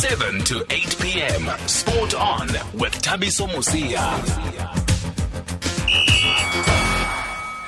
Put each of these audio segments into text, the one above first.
7 to 8 p.m. Sport on with Thabiso Mosia.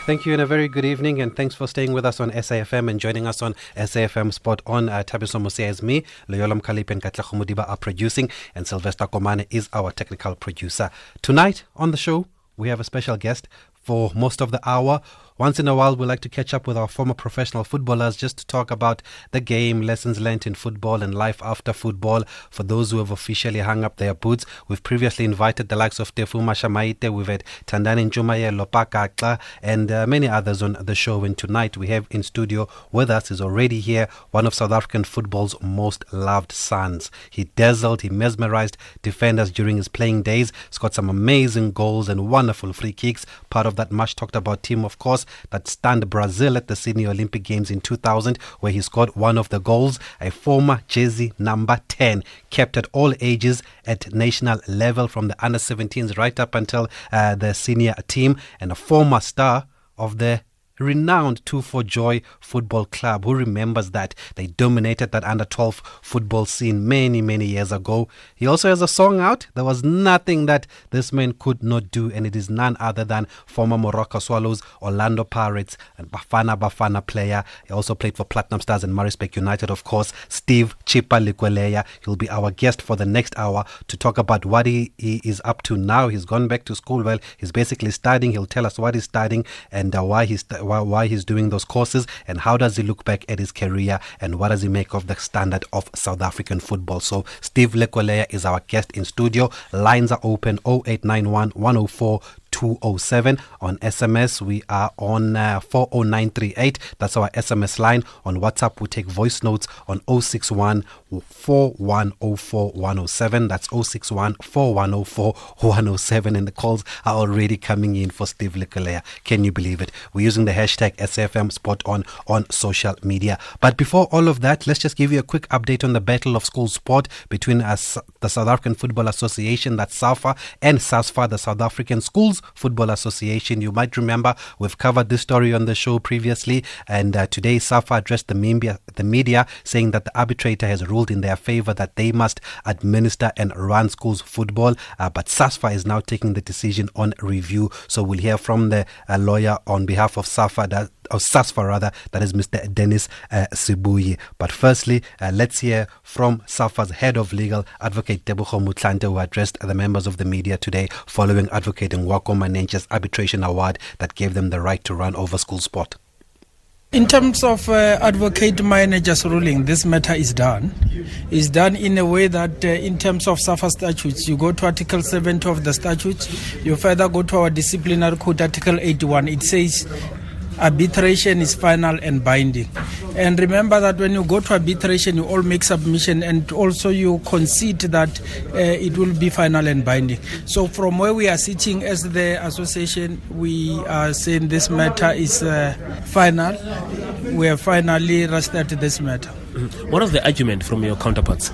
Thank you and a very good evening, and thanks for staying with us on SAFM and joining us on SAFM Sport on. Uh, Thabiso is me, Loyola Mkalip and Katla Khumudiba are producing, and Sylvester Komane is our technical producer. Tonight on the show, we have a special guest for most of the hour. Once in a while, we like to catch up with our former professional footballers just to talk about the game, lessons learned in football, and life after football. For those who have officially hung up their boots, we've previously invited the likes of Tefu Mashamaite, we've had Tandani Njumaye, Lopaka and uh, many others on the show. And tonight we have in studio with us is already here one of South African football's most loved sons. He dazzled, he mesmerized defenders during his playing days, scored some amazing goals and wonderful free kicks. Part of that much talked about team, of course that stunned Brazil at the Sydney Olympic Games in 2000, where he scored one of the goals. A former jersey number 10, kept at all ages at national level from the under 17s right up until uh, the senior team, and a former star of the renowned 2 for Joy Football Club. Who remembers that? They dominated that under 12 football scene many, many years ago. He also has a song out. There was nothing that this man could not do, and it is none other than former Moroka Swallows, Orlando Pirates, and Bafana Bafana player. He also played for Platinum Stars and Maritzburg United, of course. Steve Chippa Lekoelea. He'll be our guest for the next hour to talk about what he, he is up to now. He's gone back to school. Well, he's basically studying. He'll tell us what he's studying and uh, why he's why, why he's doing those courses and how does he look back at his career and what does he make of the standard of South African football. So Steve Lekoelea is our guest in studio. Lines are open 0891 104 207. On SMS, we are on uh, 40938. That's our SMS line. On WhatsApp, we take voice notes on 061 4104 107. That's 061 4104 107. And the calls are already coming in for Steve Lekoelea. Can you believe it? We're using the hashtag SAFM Sport on on social media. But before all of that, let's just give you a quick update on the battle of school sport between us, the South African Football Association, that's SAFA, and SASFA, the South African Schools Football Association. You might remember we've covered this story on the show previously, and uh, today SAFA addressed the media, the media saying that the arbitrator has ruled in their favor that they must administer and run schools football. Uh, but SASFA is now taking the decision on review. So we'll hear from the uh, lawyer on behalf of SAFA that SASFA rather, that is Mr. Dennis uh, Sibuyi. But firstly, uh, let's hear from SASFA's head of legal, Advocate Tebogo Motlanthe, who addressed the members of the media today following advocating Wako Maenetje's arbitration award that gave them the right to run over school sport. In terms of uh, advocate Maenetje's ruling, this matter is done. It's done in a way that, uh, in terms of SAFA statutes, you go to Article 70 of the statute, you further go to our disciplinary code, Article 81. It says arbitration is final and binding. And remember that when you go to arbitration, you all make submission and also you concede that uh, it will be final and binding. So, from where we are sitting as the association, we are saying this matter is uh, final. We have finally rested this matter. What was the argument from your counterparts?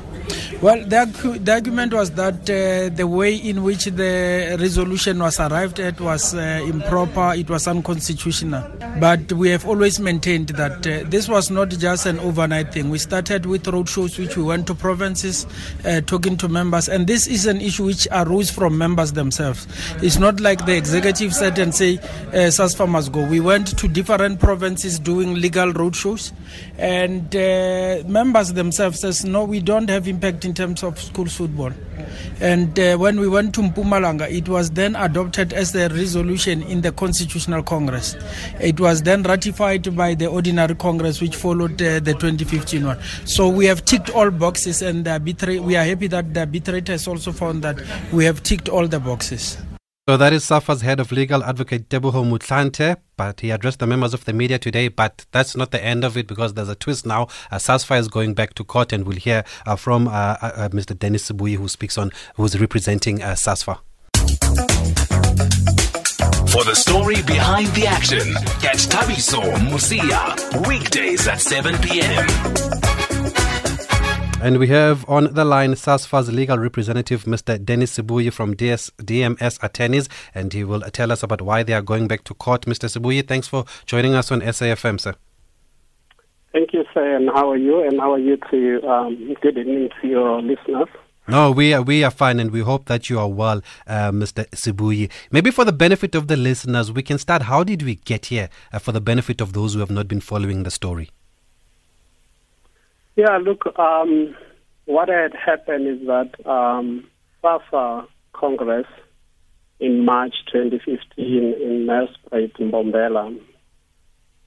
Well, the, the argument was that uh, the way in which the resolution was arrived at was uh, improper, it was unconstitutional. But we have always maintained that uh, this was not just an overnight thing. We started with roadshows, which we went to provinces uh, talking to members, and this is an issue which arose from members themselves. It's not like the executive said and say, uh, SASFA must go. We went to different provinces doing legal roadshows, and uh, members themselves says, no, we don't have impact in terms of school football. And uh, when we went to Mpumalanga, it was then adopted as a resolution in the Constitutional Congress. It was then ratified by the Ordinary Congress, which followed uh, the 2015 one. So we have ticked all boxes, and arbitra- we are happy that the arbitrator has also found that we have ticked all the boxes. So that is SAFA's head of legal advocate Tebogo Motlanthe, but he addressed the members of the media today. But that's not the end of it because there's a twist now. Uh, SASFA is going back to court, and we'll hear uh, from uh, uh, uh Mr. Dennis Sibuyi, who speaks on, who's representing uh, SASFA. For the story behind the action, catch Thabiso Mosia weekdays at 7 p.m. And we have on the line SASFA's legal representative, Mr. Dennis Sibuyi from DS, DMS Attorneys, and he will tell us about why they are going back to court. Mr. Sibuyi, thanks for joining us on SAFM, sir. Thank you, sir. And how are you? And how are you to um, good evening to your listeners? No, we are we are fine, and we hope that you are well, uh, Mr. Sibuyi. Maybe for the benefit of the listeners, we can start. How did we get here? Uh, for the benefit of those who have not been following the story. Yeah, look, um, what had happened is that um, SAFA Congress in March 2015 in Nelspruit, in Mbombela,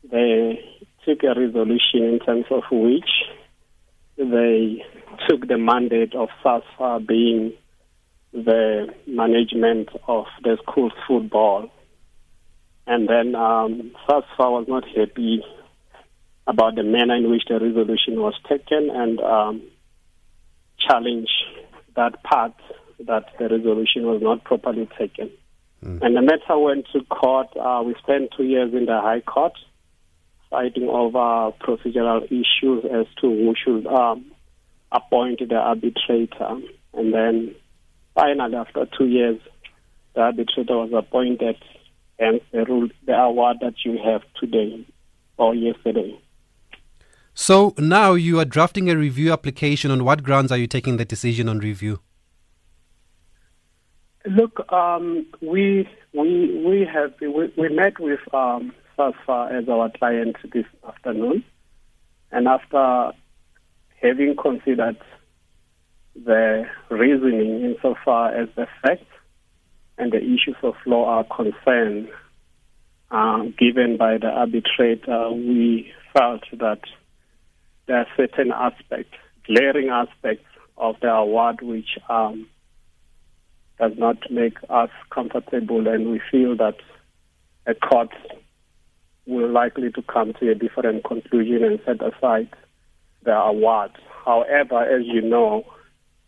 they took a resolution in terms of which they took the mandate of SASFA being the management of the school's football. And then um, SASFA was not happy about the manner in which the resolution was taken and um, challenged that part that the resolution was not properly taken. Mm. And the matter went to court. Uh, we spent two years in the High Court fighting over procedural issues as to who should um, appoint the arbitrator. And then finally, after two years, the arbitrator was appointed, and the rule, the award that you have today or yesterday. So now you are drafting a review application. On what grounds are you taking the decision on review? Look, um, we we we have we, we met with um, SASFA as our client this afternoon, and after having considered the reasoning insofar as the facts and the issues of law are concerned, uh, given by the arbitrator, we felt that there are certain aspects, glaring aspects of the award which um, does not make us comfortable, and we feel that a court will likely to come to a different conclusion and set aside the award. However, as you know,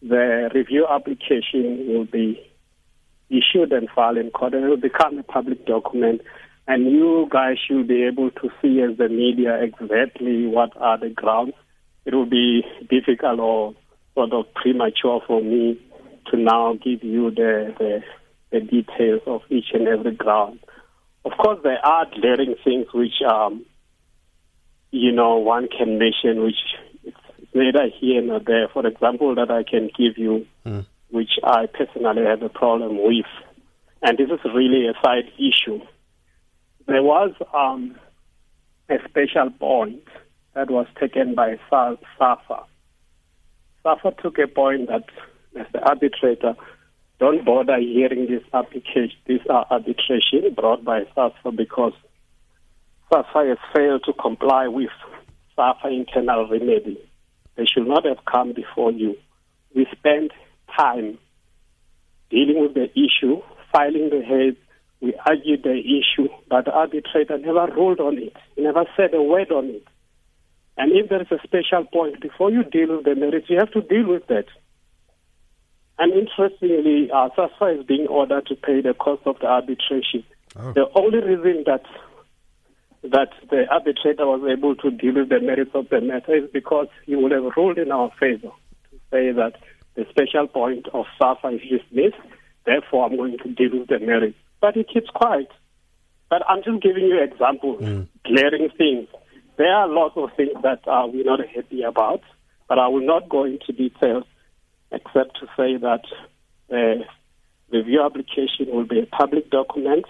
the review application will be issued and filed in court and it will become a public document and you guys should be able to see as the media exactly what are the grounds. It will be difficult or sort of premature for me to now give you the, the, the details of each and every ground. Of course, there are glaring things which, um, you know, one can mention, which it's neither here nor there. For example, that I can give you, mm. which I personally have a problem with, and this is really a side issue. There was um, a special point that was taken by SAFA. SAFA took a point that as the arbitrator, don't bother hearing this application, this uh, arbitration brought by SAFA because SAFA has failed to comply with SAFA internal remedy. They should not have come before you. We spent time dealing with the issue, filing the heads. We argued the issue, but the arbitrator never ruled on it. Never said a word on it. And if there is a special point, before you deal with the merits, you have to deal with that. And interestingly, uh, SASFA is being ordered to pay the cost of the arbitration. Oh. The only reason that that the arbitrator was able to deal with the merits of the matter is because he would have ruled in our favor to say that the special point of SAFA is dismissed, therefore I'm going to deal with the merits. But he keeps quiet. But I'm just giving you examples, mm. glaring things. There are lots of things that uh, we're not happy about, but I will not go into details except to say that the review application will be a public document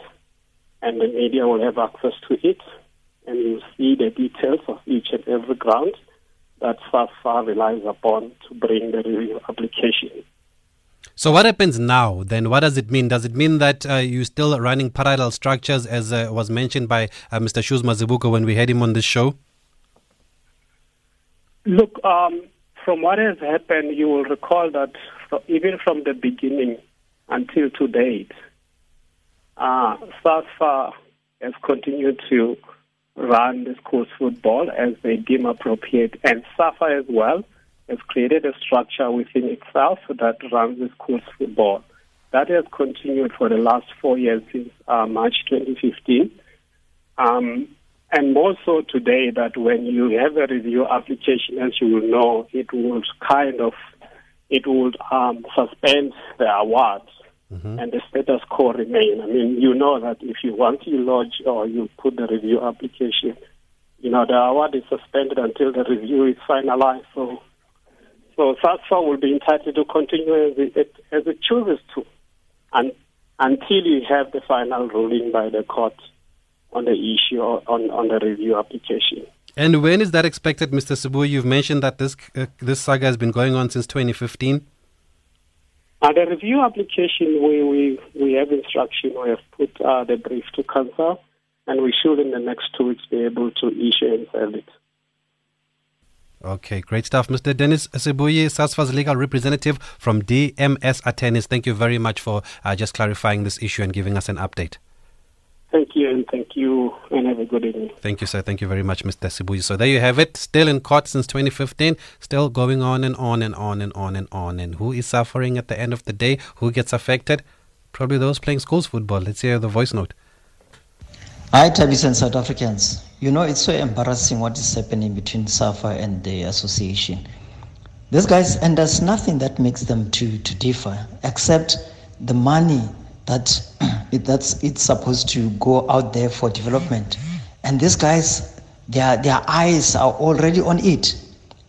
and the media will have access to it and you'll see the details of each and every ground that SASFA relies upon to bring the review application. So what happens now then? What does it mean? Does it mean that uh, you're still running parallel structures as uh, was mentioned by uh, Mr. Shoes Mazibuko when we had him on this show? Look, um, from what has happened, you will recall that even from the beginning until to date, uh, SASFA has continued to run the school's football as they deem appropriate, and SAFA as well has created a structure within itself that runs the school's football. That has continued for the last four years since uh, March 2015. Um, and more so today that when you have a review application, as you will know, it would kind of, it would um, suspend the awards mm-hmm. and the status quo remain. I mean, you know that if you want to lodge or you put the review application, you know, the award is suspended until the review is finalized. So, so SASFA will be entitled to continue as it, as it chooses to, and until you have the final ruling by the court on the issue on, on the review application. And when is that expected, Mr. Sibu? You've mentioned that this uh, this saga has been going on since 2015. Uh, the review application, we, we, we have instruction, we have put uh, the brief to council, and we should in the next two weeks be able to issue and sell it. Okay, great stuff. Mr. Dennis Sibuyi, SASFA's legal representative from DMS Attorneys, thank you very much for uh, just clarifying this issue and giving us an update. Thank you, and thank you, and have a good evening. Thank you, sir. Thank you very much, Mr. Sibuyi. So there you have it. Still in court since 2015, still going on and on and on and on and on. And who is suffering at the end of the day? Who gets affected? Probably those playing schools football. Let's hear the voice note. Hi, Tabis and South Africans. You know, it's so embarrassing what is happening between SAFA and the association. These guys, and there's nothing that makes them to, to differ except the money that it, that's it's supposed to go out there for development. And these guys, their their eyes are already on it,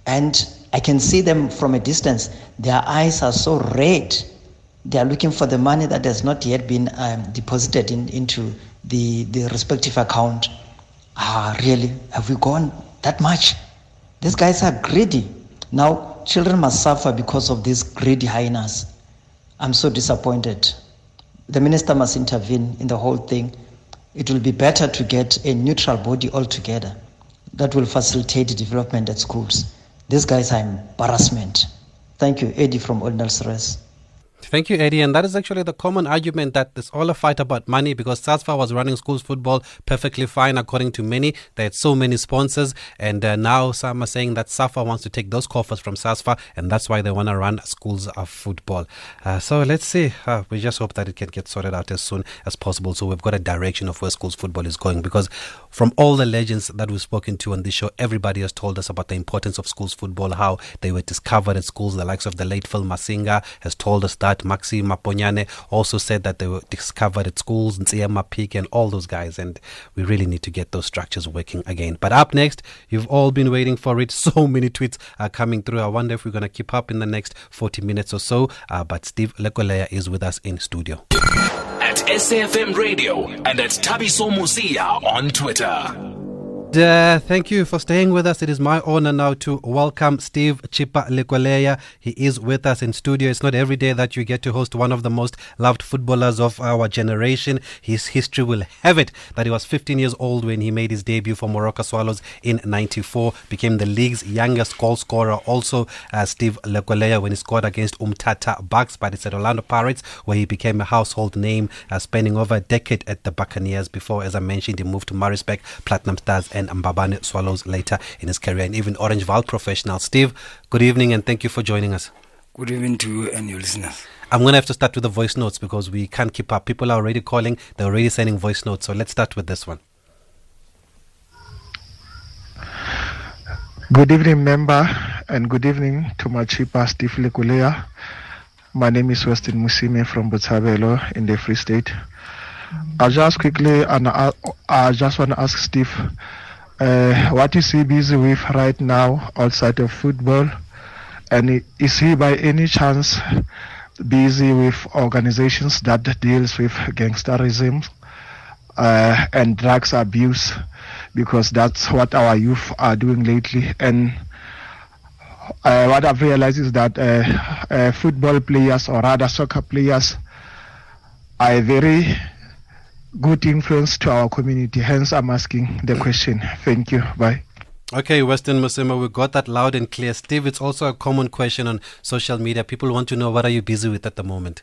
and I can see them from a distance. Their eyes are so red. They are looking for the money that has not yet been um, deposited in, into the the respective account. Ah, really? Have we gone that much? These guys are greedy. Now, children must suffer because of this greedy hyenas. I'm so disappointed the minister must intervene in the whole thing. It will be better to get a neutral body altogether that will facilitate development at schools. These guys are embarrassment. Thank you, Eddie from Ordinal Stress. Thank you, Eddie. And that is actually the common argument that it's all a fight about money because SASFA was running schools football perfectly fine, according to many. They had so many sponsors. And uh, now some are saying that SAFA wants to take those coffers from SASFA, and that's why they want to run schools of football. Uh, so let's see. Uh, we just hope that it can get sorted out as soon as possible. So we've got a direction of where schools football is going because from all the legends that we've spoken to on this show, everybody has told us about the importance of schools football, how they were discovered at schools. The likes of the late Phil Masinga has told us that Maxi Maponyane also said that they were discovered at schools, Ntsiyama Peak and all those guys. And we really need to get those structures working again. But up next, you've all been waiting for it. So many tweets are coming through. I wonder if we're going to keep up in the next 40 minutes or so. Uh, but Steve Lekoelea is with us in studio. At SAFM Radio and at Thabiso Mosia on Twitter. Uh, thank you for staying with us. It is my honor now to welcome Steve Chippa Lekoelea. He is with us in studio. It's not every day that you get to host one of the most loved footballers of our generation. His history will have it that he was 15 years old when he made his debut for Moroka Swallows in 94, became the league's youngest goal scorer. Also, uh, Steve Lekoelea when he scored against Umtata Bucks, but it's at Orlando Pirates where he became a household name, uh, spending over a decade at the Buccaneers before, as I mentioned, he moved to Maritzburg, Platinum Stars, and and Mbabane Swallows later in his career, and even Orange Vaal professional. Steve, good evening and thank you for joining us. Good evening to you and your listeners. I'm going to have to start with the voice notes because we can't keep up. People are already calling, they're already sending voice notes. So let's start with this one. Good evening, member, and good evening to my chief, Steve Lekoelea. My name is Weston Musime from Botshabelo in the Free State. I just quickly and I, I just want to ask Steve, uh, what is he busy with right now outside of football, and is he by any chance busy with organizations that deals with gangsterism uh, and drugs abuse? Because that's what our youth are doing lately, and uh, what I've realized is that uh, uh, football players or rather soccer players are very good influence to our community. Hence, I'm asking the question. Thank you. Bye. Okay, Western Musima, we got that loud and clear. Steve, it's also a common question on social media. People want to know what are you busy with at the moment?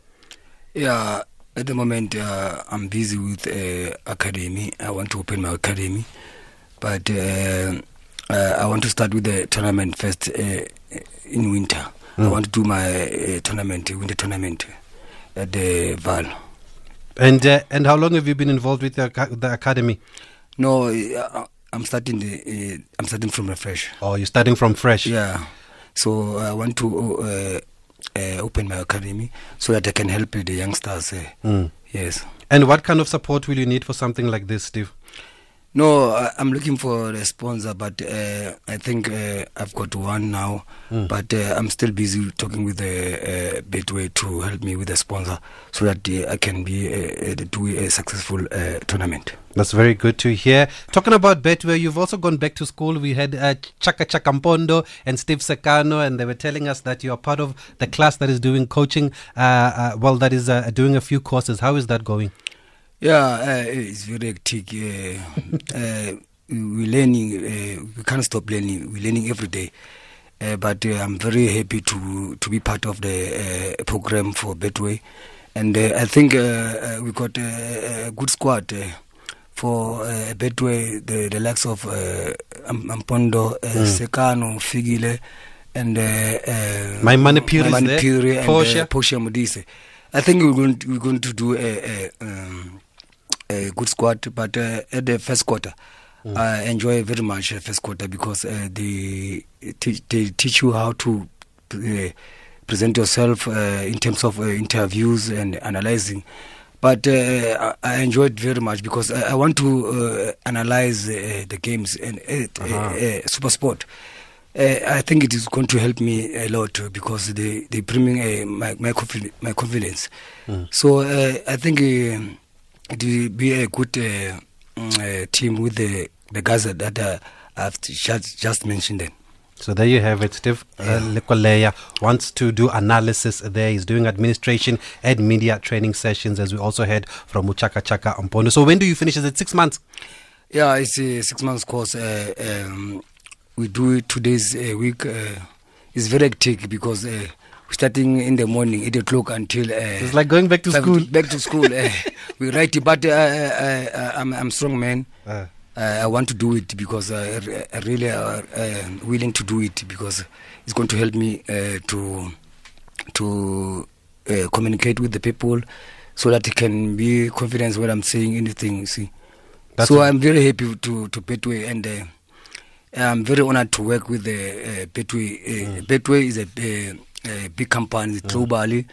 Yeah, at the moment uh, I'm busy with uh, academy. I want to open my academy, but uh, uh I want to start with the tournament first uh, in winter. Mm. I hmm. want to do my uh, tournament, winter tournament at the Vaal. And uh, and how long have you been involved with the, the academy? No, uh, I'm starting the uh, I'm starting from fresh. Oh, you're starting from fresh. Yeah. So I want to uh, uh, open my academy so that I can help the youngsters. Mm. Yes. And what kind of support will you need for something like this, Steve? No, I, I'm looking for a sponsor, but uh, I think uh, I've got one now. Mm. But uh, I'm still busy talking with the uh, Betway to help me with a sponsor so that uh, I can be uh, uh, do a successful uh, tournament. That's very good to hear. Talking about Betway, you've also gone back to school. We had uh, Chaka Chakampondo and Steve Sekano, and they were telling us that you are part of the class that is doing coaching. Uh, uh, well, that is uh, doing a few courses. How is that going? Yeah, uh, it's very hectic. Uh, uh, we're learning. Uh, we can't stop learning. We're learning every day. Uh, but uh, I'm very happy to to be part of the uh, program for Betway, and uh, I think uh, uh, we got a, a good squad uh, for uh, Betway. The the likes of uh, Am- Ampondo, uh, Sekano, Figile, and uh, uh, Phiri is Maimane and Portia. uh, Portia Modise. I think we're going to, we're going to do a, a, um, a good squad, but uh, at the first quarter, I enjoy very much the first quarter because uh, they, te- they teach you how to uh, present yourself uh, in terms of uh, interviews and analyzing. But uh, I enjoyed very much because I, want to uh, analyze uh, the games and uh, uh, uh, SuperSport. Uh, I think it is going to help me a lot uh, because they they bring uh, my my, confi- my confidence. So uh, I think uh, will be a good uh, mm, uh, team with the the guys that, uh, I've just just mentioned. Them. So there you have it. Steve uh, Lekoelea wants to do analysis there. He's doing administration and media training sessions, as we also heard from Uchaka Chaka Ampondo. So when do you finish? Is it six months? Yeah, it's a six months course. Uh, um, we do it two days a week. Uh, it's very hectic because uh, starting in the morning, eight o'clock until. Uh, It's like going back to school. Back to school. uh, we write it, but uh, uh, uh, I'm I'm strong man. Uh. Uh, I want to do it because I, I really are uh, willing to do it because it's going to help me uh, to to uh, communicate with the people so that I can be confident when I'm saying anything. you See, That's so I'm very happy to to Betway and uh, I'm very honored to work with the uh, Betway. Uh, Betway is a, a big company globally,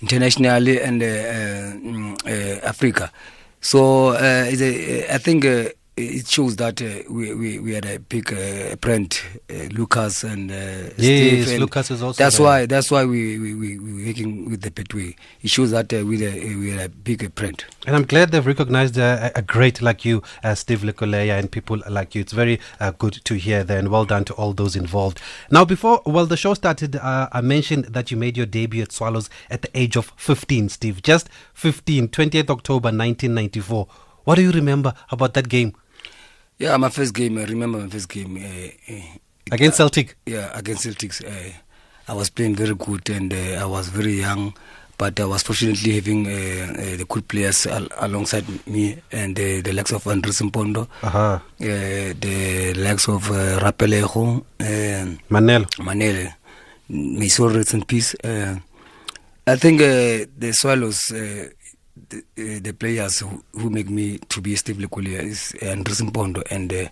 internationally, and uh, uh, mm, Africa. So I think it shows that uh, we, we we had a big uh, brand, uh, Lucas and uh, Steve, Yes, and Lucas is also That's there. why that's why we we we we working with the Betway. It shows that uh, we uh, we had a big print. And I'm glad they've recognized uh, a, a great like you, uh, Steve Lekoelea, and people like you. It's very uh, good to hear there, and well done to all those involved. Now, before well the show started, uh, I mentioned that you made your debut at Swallows at the age of 15, Steve. Just 15, 20th October 1994. What do you remember about that game Yeah, my first game. I remember my first game uh, uh, against Celtic? Yeah, against Celtics. Uh, I was playing very good and uh, I was very young, but I was fortunately having uh, uh, the good players al- alongside me and the likes of Andries Mpondo, Uh-huh. uh, the likes of uh, Rapelejo, Manelo. Manele, may soul rest in peace. Uh, I think uh, the Swallows, uh, the, uh, the players who, who make me to be Steve Lekoelea is Andries Mpondo and uh,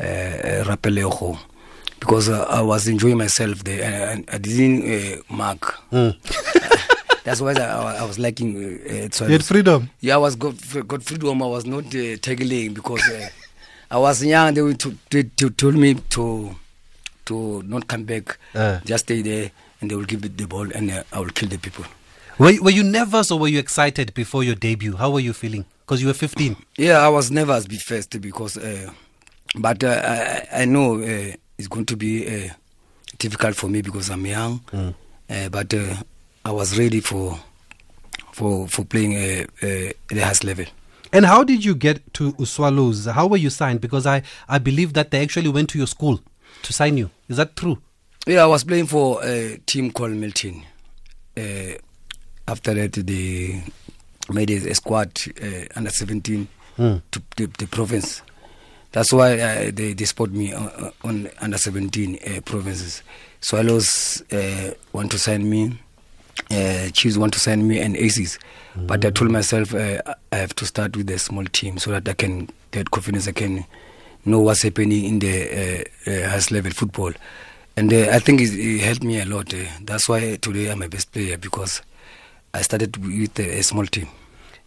uh, Rapelejo. Because uh, I was enjoying myself there and I, I didn't uh, mark. That's why I, I was liking uh, uh, Swallows. freedom. Yeah, I was got, got freedom. I was not uh, tackling because uh, I was young. They, were to, they, to told me to to not come back, Uh. just stay there, and they will give it the ball, and uh, I will kill the people. Were, were you nervous or were you excited before your debut? How were you feeling? Because you were 15. Yeah, I was nervous be first because, uh, but uh, I, I know uh, it's going to be uh, difficult for me because I'm young. Uh, but uh, I was ready for for for playing uh, uh, at the highest level. And how did you get to Swallows? How were you signed? Because I, I believe that they actually went to your school to sign you. Is that true? Yeah, I was playing for a team called Milton. Uh, after that, they made a, a squad uh, under 17 Hmm. to the, the province. That's why uh, they, they spot me on, on under 17 uh, provinces. Swallows uh, want to sign me, uh, Chiefs want to sign me, and Aces. But I told myself uh, I have to start with a small team so that I can get confidence. I can know what's happening in the uh, uh, highest level football. And uh, I think it, it helped me a lot. Uh, that's why today I'm a best player because I started with a, a small team.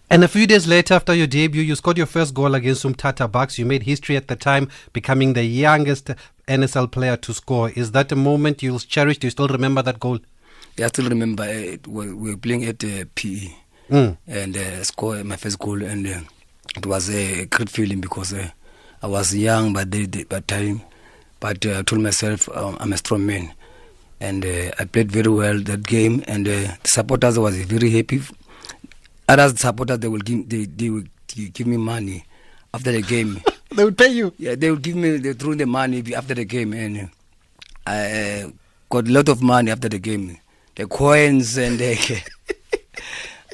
And a few days later, after your debut, you scored your first goal against Umtata Bucks. You made history at the time, becoming the youngest NSL player to score. Is that a moment you'll cherish? Do you still remember that goal? Yeah, I still remember it, we we were playing at uh, PE Mm. and uh, score my first goal, and uh, it was a great feeling because uh, I was young by the, the by time, but uh, I told myself um, I'm a strong man, and uh, I played very well that game, and uh, the supporters was very happy. Other supporters they will give they, they will give me money after the game. They would pay you. Yeah, they will give me they threw the money after the game, and uh, I uh, got a lot of money after the game, the coins and. Uh,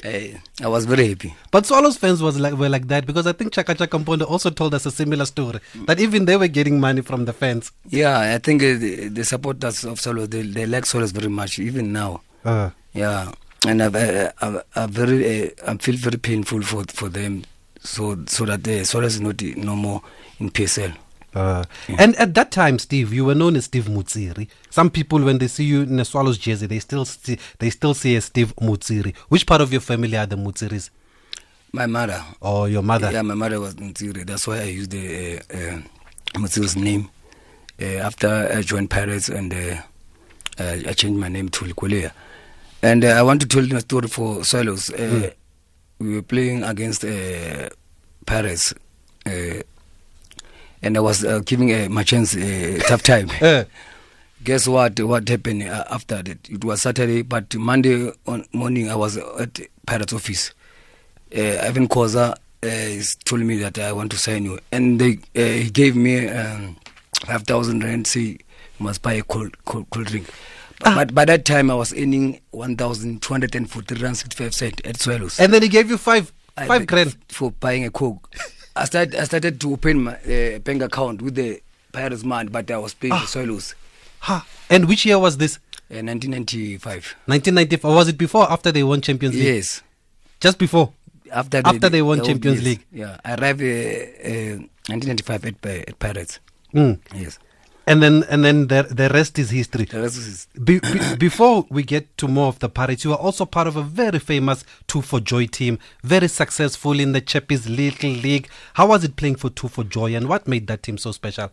I, I was very happy. But Swallows fans was like were like that because I think Chaka Chaka Mpondo also told us a similar story that even they were getting money from the fans. Yeah, I think uh, the, the supporters of Solos they, they like Solos very much even now. Uh, Yeah, and I've, uh, I've, I've very uh, I feel very painful for for them, so so that uh, Solos is not uh, no more in PSL. Uh. And at that time, Steve, you were known as Steve Mutsiri. Some people, when they see you in a Swallows jersey, they still see, they still see as Steve Mutsiri. Which part of your family are the Mutsiris? My mother, Or your mother? yeah, my mother was Mtsiri. That's why I used the uh, uh, Mtsiri's name. Uh, after I joined Pirates and uh, uh, I changed my name to Lekoelea. And uh, I want to tell you a story for Swallows. Uh, We were playing against uh, Pirates. Uh, and I was uh, giving uh, my chance a tough time. Uh, Guess what? What happened uh, after that? It was Saturday, but Monday on morning I was at Pirates office. Uh, Irvin Khoza uh, is told me that I want to sign you, and they uh, he gave me um, five thousand rand. Say you must buy a cold cold, cold drink. But, but by that time I was earning one thousand two hundred and forty rand sixty five cent at Swallows. and then he gave you five five beg grand. for buying a coke. I started I started to open my uh, bank account with the Pirates money, but I was paying for Swallows. Ha. And which year was this? Uh, 1995. 1994. Was it before or after they won Champions League? Yes. Just before. After After they won oh, Champions. League. Yeah, I arrived uh, uh, 1995 at, Pi- at Pirates. Mm. Yes. And then and then the the rest is history. The rest is Be, be, before we get to more of the Pirates, you are also part of a very famous Two for Joy team, very successful in the Chappies Little League. How was it playing for Two for Joy, and what made that team so special?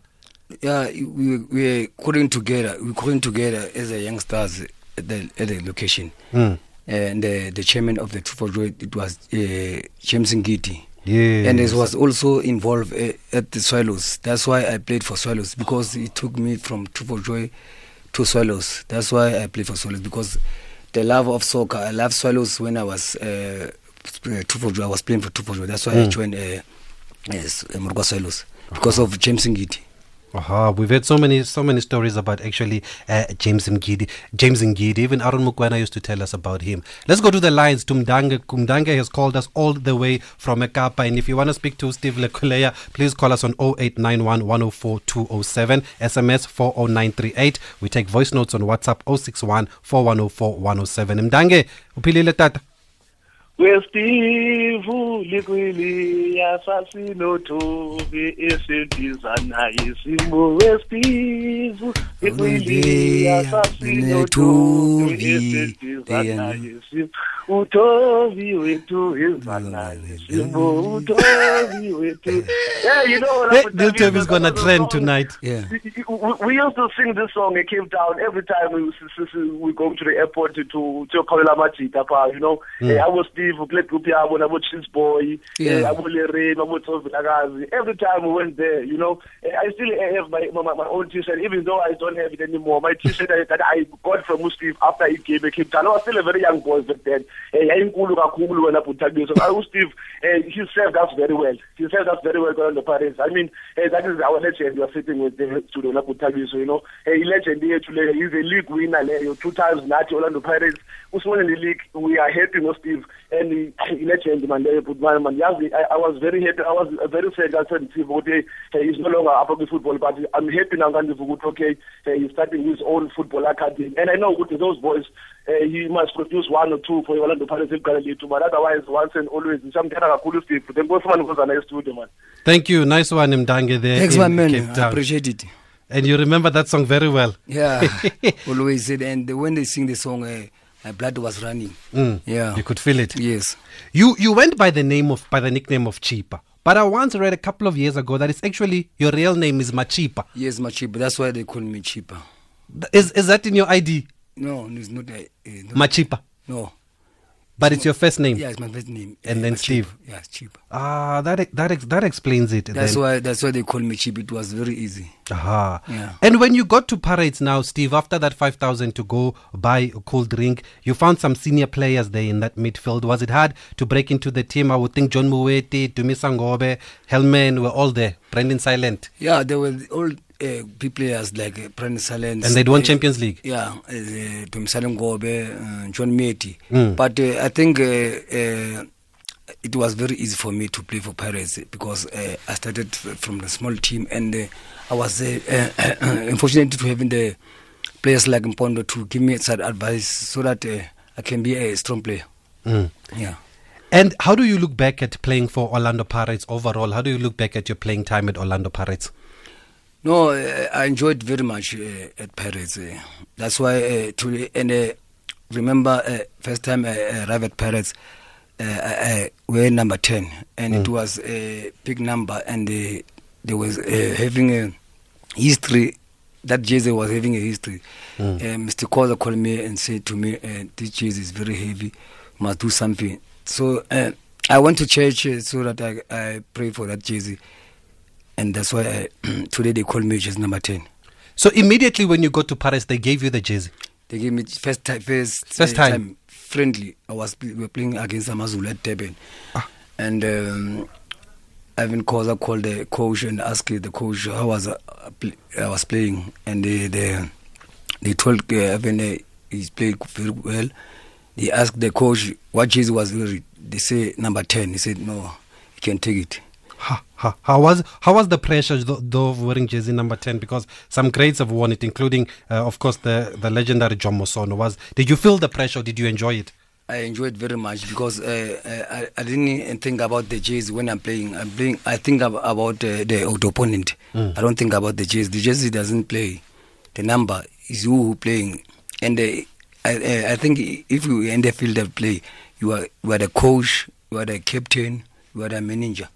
yeah. We we couldn't together. We couldn't together as a youngsters at the at the location. Mm. And uh, the chairman of the Two for Joy it was uh, James Ngiti. Yes. And he was also involved uh, at the Swallows. That's why I played for Swallows because it took me from for Joy to Swallows. That's why I played for Swallows because the love of soccer. I loved Swallows when I was uh, uh, Two for Joy. I was playing for for Joy. That's why I Mm. joined uh, yes, Swallows because of James Ngiti. Aha, we've had so many so many stories about actually uh, James Ngidi. James Ngidi, even Aaron Mokoena used to tell us about him. Let's go to the lines. Tumdanga Kumdanga has called us all the way from Ekapa. And if you want to speak to Steve Lekoelea, please call us on 0891 104 207, SMS 40938. We take voice notes on WhatsApp 061 4104 107. Mdange, upilile tata. Westivu likwili yasasinothobi esendizana isimo westivu likwili yasasinothobi esendizana isimo uthobi wethu ezana isimo uthobi wethu. Yeah you know Hey, Bill Toby is going to trend tonight. Yeah. we, we used to sing this song in Cape Town every time we we go to the airport to to to Kawela Majita pa you know? Mm. eh, abo Steve play group yabo nabo Chills Boy Yeah. eh, abo Lere abo Tobi Lakazi every time we went there you know eh, I still have my my, my own t-shirt even though I don't have it anymore. My t-shirt that I got from Steve after he came Town I was still a very young boy back then. Eh, yayinkulu kakhulu wena Buthabi so I Steve he served us very well. He served us very well on the parents. I mean that is our legend. You are sitting with the studio lapho Thabiso you know. Eh, legend yethu leyo he's a league winner leyo two times nathi Orlando Pirates. Usibone the league we are happy no Steve and he legend man leyo but man man yazi I, I was very happy I was uh, very sad I said Steve ukuthi eh, he's no longer up on the football but I'm happy now kandiva ukuthi okay he's starting his own football academy and I know ukuthi those boys uh, he must produce one or two for Orlando Pirates eligala lethu but otherwise once and always ngisamthanda kakhulu Steve then nkosifana nkosana e-studio man Thank you. Nice one, Mdange there. Thanks, in my man. I appreciate it. And you remember that song very well. Yeah, always said. And when they sing the song, uh, my blood was running. Mm. Yeah. You could feel it. Yes. You you went by the name of by the nickname of Cheaper. But I once read a couple of years ago that it's actually your real name is Machipa. Yes, cheaper. That's why they call me cheaper. Is is that in your ID? No, it's not. Uh, uh, not Machipa. no. But it's your first name. Yeah, it's my first name. And then. Steve. Yeah, it's cheaper. Ah, that that that explains it. That's then. why. That's why they call me cheap. It was very easy. Aha. Yeah. And when you got to Pirates now, Steve, after that 5,000 to go buy a cool drink, you found some senior players there in that midfield. Was it hard to break into the team? I would think John Moeti, Dumisa Ngobe, Helman were all there. Brendan Silent. Yeah, they were all uh, like uh, Brandon Salens. And they'd won uh, Champions League. Yeah, uh, Dumsalen Gobe, uh, John Moeti. Mm. But uh, I think uh, uh, it was very easy for me to play for Pirates because uh, I started from the small team and uh, I was uh, uh, unfortunate to having the players like Mpondo to give me some advice so that uh, I can be a strong player. Mm. Yeah. And how do you look back at playing for Orlando Pirates overall? How do you look back at your playing time at Orlando Pirates? No, uh, I enjoyed very much uh, at Paris. Uh, that's why to and remember first time I arrived at uh, I, I were number ten, and it Mm. was a big number, and uh, there was having a history. That jersey was having a history. Mm. Mr. Khoza called me and said to me, "This jersey is very heavy. Must do something." So I went to church so that I, I prayed for that jersey, and that's why I, today they call me jersey number ten. So immediately when you got to Paris, they gave you the jersey. They gave me first time, first, First uh, time. friendly. I was we were playing against Amazulu at Durban, Ah. and um, Irvin Khoza called the coach and asked the coach how was I, I was playing, and they they, they told uh, Irvin uh, he's played very well. They asked the coach what jersey was wearing. They say number ten. He said no, you can take it. Ha, ha, how was how was the pressure though, though of wearing jersey number ten? Because some greats have worn it, including, uh, of course, the the legendary Jomo Sono. Was did you feel the pressure? Or did you enjoy it? I enjoyed very much because uh, uh, I, I didn't think about the jersey when I'm playing. I'm playing. I think about uh, the opponent. Mm. I don't think about the jersey. The jersey doesn't play. The number is you who playing, and uh, I, I I think if you in the field of play, you are you are the coach, you are the captain, you are the manager.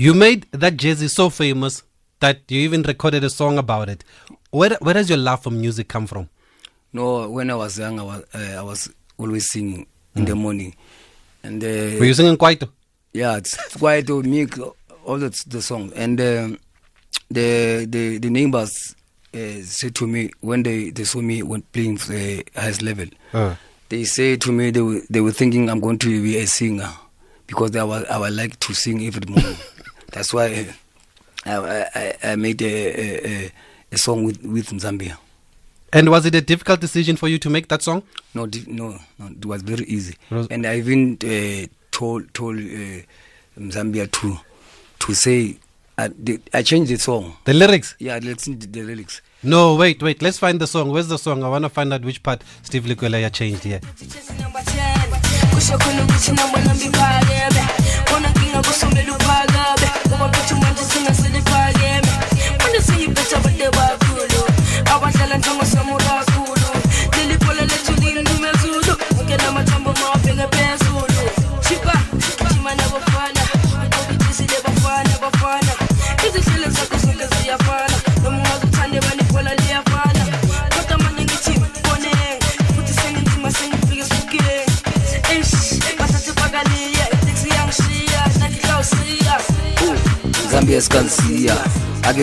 You made that jersey so famous that you even recorded a song about it. Where where does your love for music come from? No, when I was young, I was uh, I was always singing in the morning, and uh, Were you singing Kwaito? Yeah, it's quite to make all the, the song. And um, the the the neighbors uh, said to me when they, they saw me when playing for the highest level, Uh. they said to me they were, they were thinking I'm going to be a singer because I was I would like to sing every morning. That's why I, I, I- I made a, a, a, a song with with Zambia. And was it a difficult decision for you to make that song? No, no, no, it was very easy. Was- and I even uh, told told uh, Zambia to to say I, the, I changed the song. The lyrics? Yeah, listen to the lyrics. No, wait, wait. Let's find the song. Where's the song? I want to find out which part Steve Lekoelea changed here. Ain't no go so many palabras Como que una sensación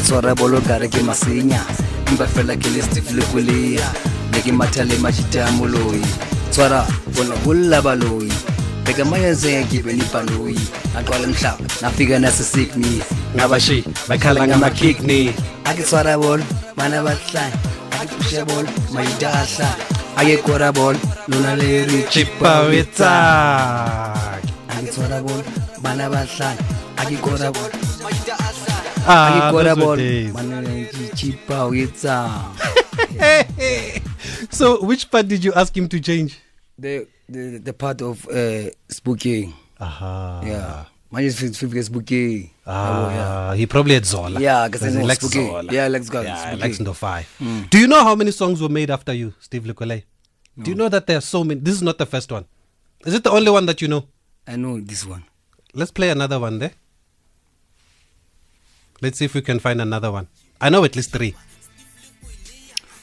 letshwarebo lo gare ke masenya empa fela ke le steve le kolea be ke matha le mašite a moloi. Tshwara bona bolla baloi. Bekamayenzeka gibe libhanoyi aqala mhlaba nafika nasesikni ngabashe bakhala ngamakidney akitswara bona bana bahlanye akipushe bona mayidahla akekora bona lona lerichipawetsak akitswara bona bana bahlanye akikora bona Ah, ake kora those were bolo days. bana le chipa wetsak So, which part did you ask him to change? the the the part of uh, spooky. Aha. Yeah. Manje sifike spooky. Ah, he probably had Zola. Yeah, Because he likes. Zola. Yeah, likes God, Yeah, likes Ndofai. Mm. Do you know how many songs were made after you, Steve Likwele? Do you know that there are so many? This is not the first one. Is it the only one that you know? I know this one. Let's play another one there. Let's see if we can find another one. I know at least three.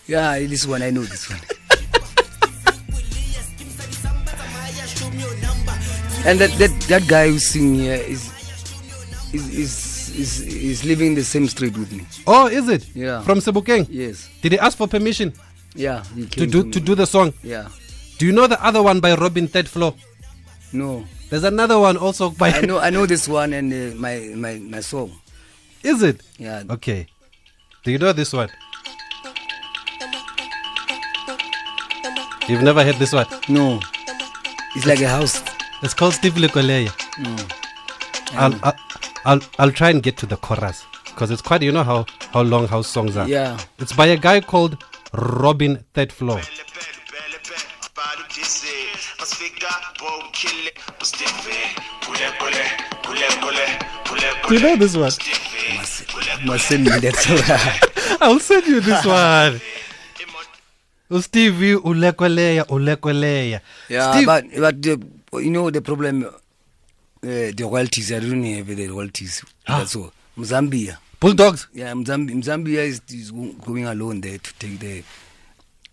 Yeah, this one I know this one. and that, that that guy who's singing here is is is is, is living in the same street with me. Oh, is it? Yeah. From Sebokeng? Yes. Did he ask for permission Yeah. He to do me. to do the song? Yeah. Do you know the other one by Robin Third Floor? No. There's another one also by. I know I know this one and uh, my my my song. Is it? Yeah. Okay. Do you know this one? You've never heard this one? No. It's like a house. It's called Steve Lekoelea. Mm. I'll, I'll, I'll, I'll try and get to the chorus because it's quite, you know how, how long house songs are. Yeah. It's by a guy called Robin Third Floor. Do you know this one? Must send me that. I'll send you this one. Stevie Ulekweleya Ulekweleya. Yeah, Steve- but but the, you know the problem, uh, the royalties. I don't have the royalties. That's all. Mzambia. Bulldogs. Yeah, Mzambia. Mzambia is, is going alone there to take the.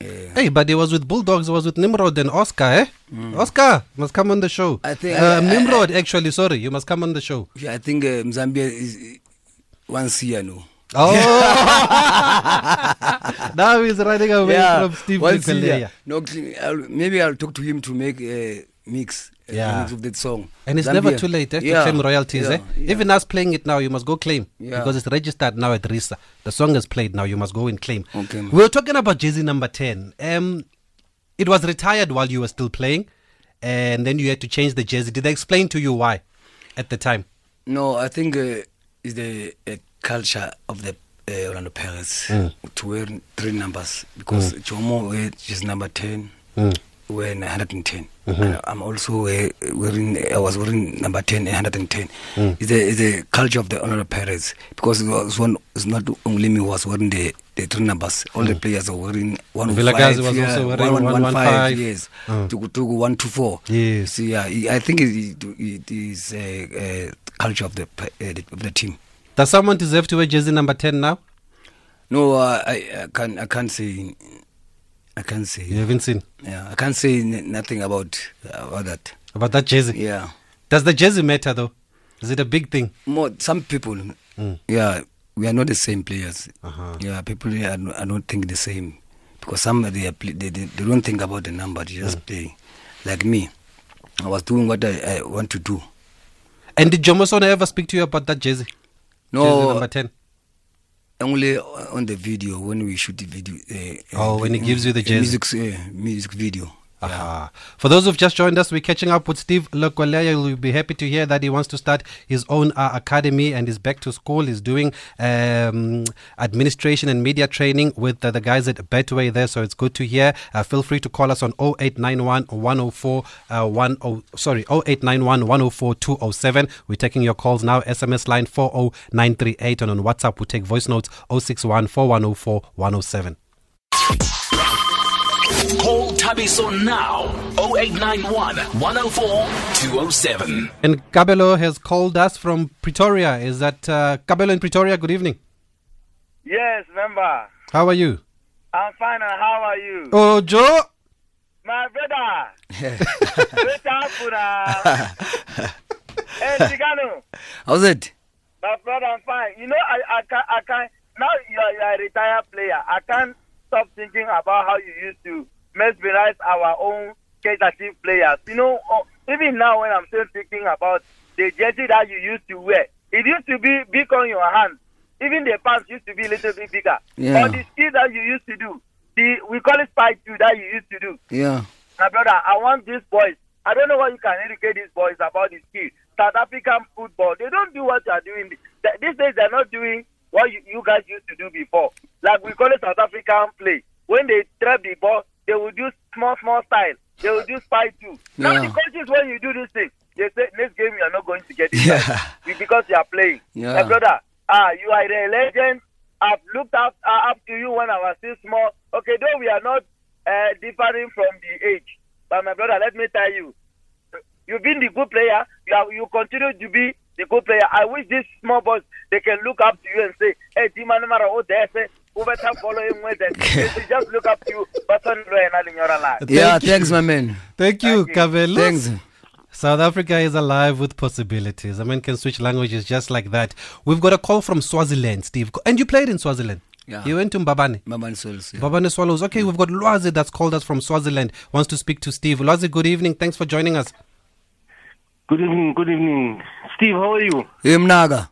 Uh, Hey, but he was with Bulldogs, he was with Nimrod and Oscar, eh? Oscar must come on the show. Mm. I think- uh, I- I- Nimrod, actually, sorry, you must come on the show. yeah, I think uh, Mzambia is once year no. Oh, now he's running away from Steve once a Nicolea. year. No, I'll, maybe I'll talk to him to make a mix. Yeah. mix of that song. And it's never too late eh, to Yeah, claim royalties. yeah, eh? yeah. Even us playing it now, you must go claim. Yeah. Because it's registered now at RISA. The song is played now, you must go and claim. Okay. We were talking about Jay Z number 10. Um, it was retired while you were still playing, and then you had to change the jersey. Did they explain to you why at the time? No, I think uh, it's the uh, culture of the uh, Orlando Pirates Mm. to wear three numbers because Mm. Jomo wear just number 10, Mm. Wear 110. Mhm. I'm also uh, wearing, I was wearing number 10 and 110. Mm. It's, the, it's the culture of the Orlando Pirates because it was one, it's not only me who was wearing the, the three numbers. All the Mm. players are wearing 105. Villagazi was yeah, also wearing 115, 115. Yes. Mm. Tugu Tugu 124. Yes. So yeah, I think it, it, is uh, uh, culture of the, uh, the of the team. Does someone deserve to wear jersey number 10 now? No, uh, I, I can't. I can't say. I can't say. You haven't seen Yeah, I can't say n- nothing about about that. about that jersey? Yeah, Does the jersey matter though? Is it a big thing? more some people. Mm. Yeah, we are not the same players. Uh-huh. Yeah, people are, are not think the same because some they, are they, they they don't think about the number. They just play. Like me, I was doing what I, I want to do. And did Jomo Sono ever speak to you about that jersey? No, Jersey number 10. Only on the video when we shoot the video. Uh, Oh, when he gives you the uh, jersey. music, uh, music video. For those who've just joined us, we're catching up with Steve Lekoelea. You'll be happy to hear that he wants to start his own uh, academy and is back to school. He's doing um, administration and media training with uh, the guys at Betway there, so it's good to hear. Uh, feel free to call us on 0891 104 uh, 10, sorry 0891 104 207. We're taking your calls now. SMS line 40938 and on WhatsApp we take voice notes 061 4104 107. Call Thabiso now 0891 104 207. And Kabelo has called us from Pretoria. Is that uh, Kabelo in Pretoria? Good evening. Yes, member. How are you? I'm fine, and how are you? Oh, Joe. My brother. Wait up, Pura. Hey, Chicano. How's it? My brother, I'm fine. You know, I, I can't, I can't, now you are, you are a retired player. I can't stop thinking about how you used to mesmerize our own Kaizer players. You know, oh, even now when I'm still thinking about the jersey that you used to wear, it used to be big on your hand. Even the pants used to be a little bit bigger. Yeah. Or the skill that you used to do, the we call it spike two that you used to do. Yeah. My brother, I want these boys. I don't know what you can educate these boys about the skill. South African football, they don't do what you are doing. These days, they're not doing what you, you guys used to do before. Like we call it South African play. When they trap the ball, they will do small, small style. They will do spy too. Now Yeah. the coaches, when you do this thing, they say next game you are not going to get it Yeah. because you are playing. Yeah. My brother, ah, you are a legend. I've looked up uh, up to you when I was still small. Okay, though we are not uh, differing from the age. But my brother, let me tell you, you've been the good player. You have, you continue to be the good player. I wish these small boys they can look up to you and say, "Hey, Tima Namara, oh, there's a who better follow with it." Just look up to you. But on in your life. Yeah, Thank thanks, my man. Thank you, Kabelo. Thanks. South Africa is alive with possibilities. A man can switch languages just like that. We've got a call from Swaziland, Steve. And you played in Swaziland. Yeah. You went to Mbabane. Maman Souls. Yeah. Mbabane Swallows. Okay, we've got Lwazi that's called us from Swaziland, wants to speak to Steve. Lwazi, good evening. Thanks for joining us. Good evening, good evening. Steve, how are you? Hey, Mnaga.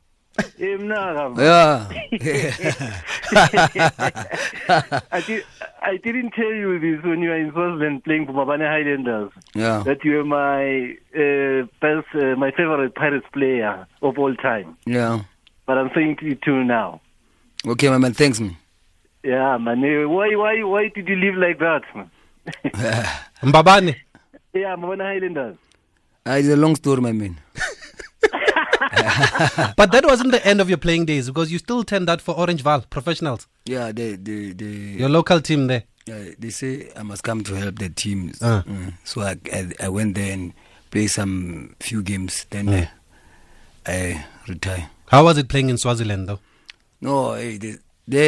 Hey, Mnaga. Yeah. I, did, I didn't tell you this when you were in Swaziland playing for Mbabane Highlanders. Yeah. That you were my uh, best, uh, my favorite Pirates player of all time. yeah. But I'm saying to you too now. Okay, my man. Thanks, man. Yeah, man. uh, Why, why, why did you live like that? Man? Mbabane. Yeah, Mbabane Highlanders. Uh, it's a long story, my man. but that wasn't the end of your playing days because you still turned out for Orange Val professionals, Yeah, they, they, they. your local team there. Yeah, they say I must come to help the teams. Ah. Mm. So I, I I went there and play some few games. Then Mm. uh, I retire. How was it playing in Swaziland though? No, hey, there-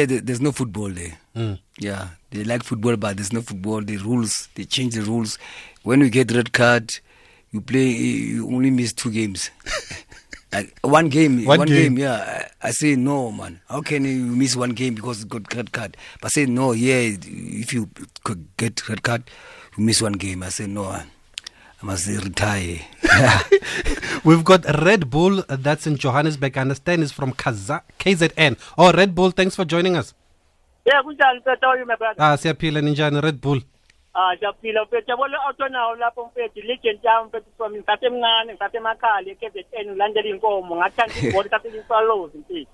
there's no football there. Mm. Yeah, they like football, but there's no football. The rules, they change the rules. When we get red card, you play. You only miss two games. like one game, One one, game. game. Yeah, I, I say no, man. How can you miss one game because you got red card? But I say no. Yeah, if you could get red card, you miss one game. I say no. I must retire. We've got Red Bull uh, that's in Johannesburg. I understand is from Kaza- KZN. Oh, Red Bull, thanks for joining us. Yeah, kunjani mfethu how are you my brother? Ah, siyaphila ninjani Red Bull. ajaphila mfethu yabo le-auto nawo lapho mfethu i-legend yami mfethu from ngisasemncane ngisasemakhala e-kz n ulandela iy'nkomo ngathanda ibhola sasilisalos mfethu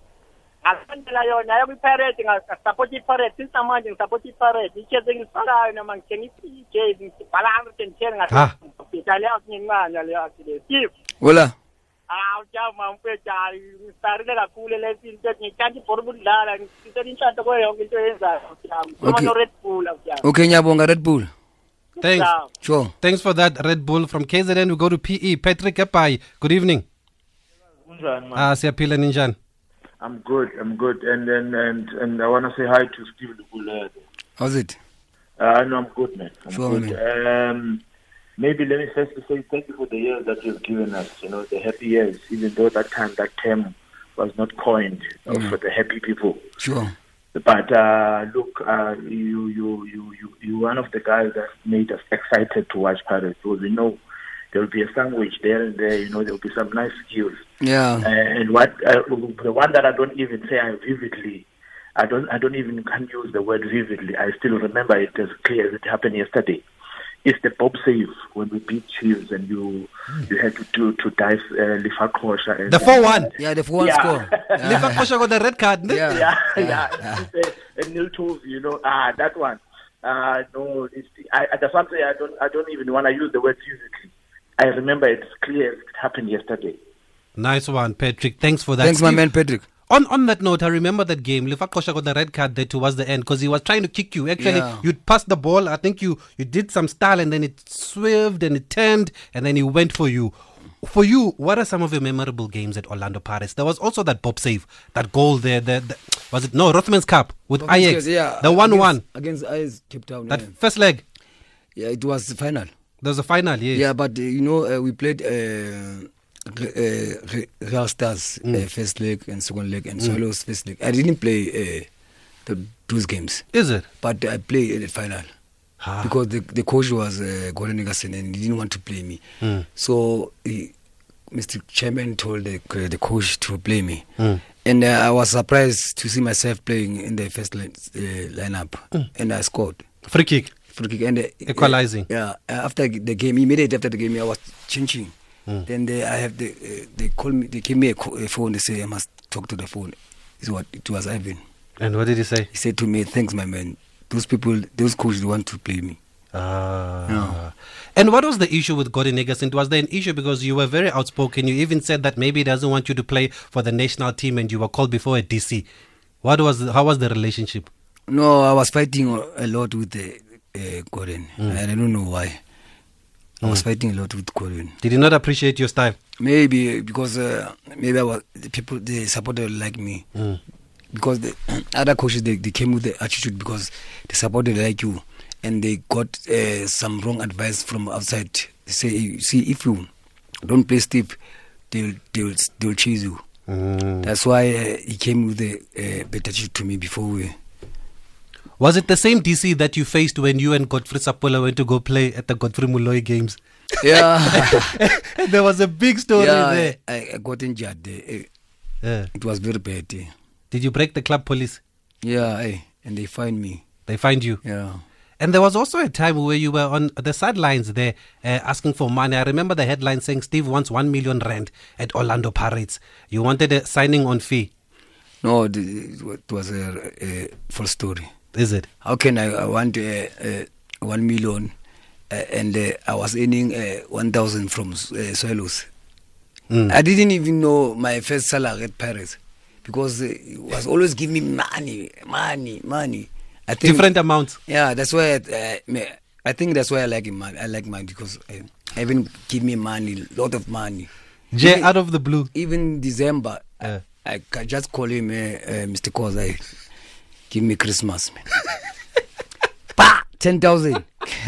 ngalandela yona ayo kwi-pirate ngasupport i-pirate since namanje ngisupport i-pirate ichez engilifakayo noma ngithenga i-pj ngibhala hundred and ten ngasale outngencane yaleyo athi le steve Hola. Ah, ujama mfethu hayi ngisarile kakhulu lesi into ngithanda ibhola ukudlala ngisitshela inhlanhla kwayo yonke into eyenzayo mfethu. Okay. Ngibona Red Bull mfethu. Okay, Nyabonga Red Bull. Thanks. Sure. Thanks for that, Red Bull. From KZN, we go to PE. Patrick Epai, good evening. Kunjani, man? Ah, siyaphila ninjani. I'm good. I'm good. And and and, and I want to say hi to Steve Lugule. How's it? Uh, no, I'm good, man. I'm Sure, good. Um, maybe let me first say thank you for the years that you've given us. You know, the happy years. Even though that time that term was not coined uh, Mm. for the happy people. Sure. But uh, look, uh, you you you you you're one of the guys that made us excited to watch Pirates because we know there will be a sandwich there and there. You know, there will be some nice skills. Yeah. And what uh, the one that I don't even say I vividly, I don't I don't even can use the word vividly. I still remember it as clear as it happened yesterday. It's the Bob save when we beat Chiefs and you you had to do to dive uh, Lifakosha and The 4-1. Yeah, the 4-1 Yeah. score. Liva Kosha got the red card. ne? Yeah. yeah, yeah. It's, uh, and Neil Tools, you know, ah, that one. Uh, no, it's, I, I- that's one thing I don't, I don't even want to use the word physically. I remember it's clear it happened yesterday. Nice one, Patrick. Thanks for that. Thanks, my man Patrick. On on that note, I remember that game. Lifa Kosha got the red card there towards the end because he was trying to kick you. Actually, Yeah. you'd passed the ball. I think you you did some style and then it swerved and it turned and then he went for you. For you, what are some of your memorable games at Orlando Pirates? There was also that Bob save, that goal there. The, the, was it no Rothman's Cup with Ajax? Yeah. the one one. against, Ajax Cape Town. That yeah. first leg. Yeah, it was the final. There was a final. Yeah. Yeah, but uh, you know uh, we played uh, Real Stars uh, first leg and second leg and Mm. Swallows first leg. I didn't play uh, the, those games. Is it? But I played in the final Ah. because the the coach was uh, Gordon Nicholson and he didn't want to play me. Mm. So he, Mr. Chairman told the the coach to play me. Mm. And uh, I was surprised to see myself playing in the first line, uh, lineup, Mm. and I scored Free kick. free kick and uh, Equalizing. yeah, uh, after the game, immediately after the game, I was changing. Mm. Then they, I have the, uh, they call me, they give me a, a phone. They say I must talk to the phone. Is what it was Irvin. And what did he say? He said to me, "Thanks, my man. Those people, those coaches want to play me." Ah. Yeah. And what was the issue with Gordon Igesund? Was there an issue because you were very outspoken? You even said that maybe he doesn't want you to play for the national team, and you were called before a DC. What was how was the relationship? No, I was fighting a lot with the uh, Gordon, Mm. I don't know why. I was fighting a lot with Gordon. Did he not appreciate your style? Maybe because uh, maybe I was the people they supported like me Mm. because the other coaches they, they came with the attitude because they supported like you and they got uh, some wrong advice from outside. They say, see, if you don't play Steve, they'll they'll they'll chase you. Mm. That's why uh, he came with the uh, better attitude to me before we. Was it the same DC that you faced when you and Godfrey Sapula went to go play at the Godfrey Muloy games? Yeah. there was a big story yeah, there. I, I got injured. Eh, Yeah. It was very bad. Did you break the club police? Yeah, eh, and they find me. They find you? Yeah. And there was also a time where you were on the sidelines there uh, asking for money. I remember the headline saying Steve wants 1 million rand at Orlando Pirates. You wanted a signing on fee. No, it was a, a full story. Is it? How can I, I want uh, uh, one million uh, and uh, I was earning uh, one thousand from uh. Mm. I didn't even know my first salary at Paris because he was always giving me money, money, money. I think Different amounts. Yeah, that's why I, uh, I think that's why I like him. I like money because uh, even give me money, lot of money. Jay, Even- out of the blue. Even December, I, I just call him uh, uh, Mr. Kozai. Give me Christmas, man. pa, ten thousand.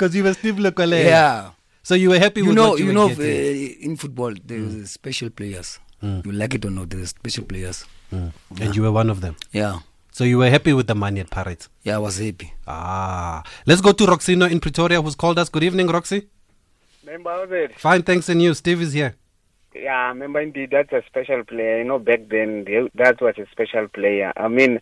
Because you were Steve Lekoelea. Yeah. So you were happy you with know, what you, you were know, getting. uh, in football there's uh, special players. Mm. You like it or not, there's special players. Mm. And you were one of them. Yeah. So you were happy with the money at Pirates. Yeah, I was happy. Ah, let's go to Roxino in Pretoria, who's called us. Good evening, Roxy. Remember how's it? Fine, thanks, and you. Steve is here. Yeah, I remember indeed that's a special player. You know, back then that was a special player. I mean,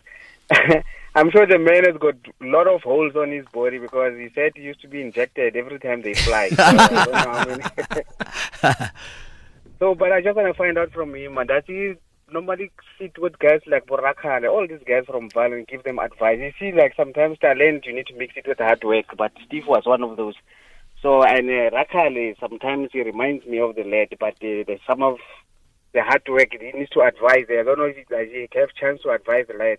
I'm sure the man has got a lot of holes on his body because he said he used to be injected every time they fly. So, I don't know, I mean- so, but I just want to find out from him uh, does he normally sit with guys like Borakale, all these guys from Val and give them advice? You see, like sometimes talent you need to mix it with hard work, but Steve was one of those. So, and uh, Rakhale, sometimes he reminds me of the lad, but uh, there's some of the hard work he needs to advise. I don't know if he, like, he have chance to advise the lad.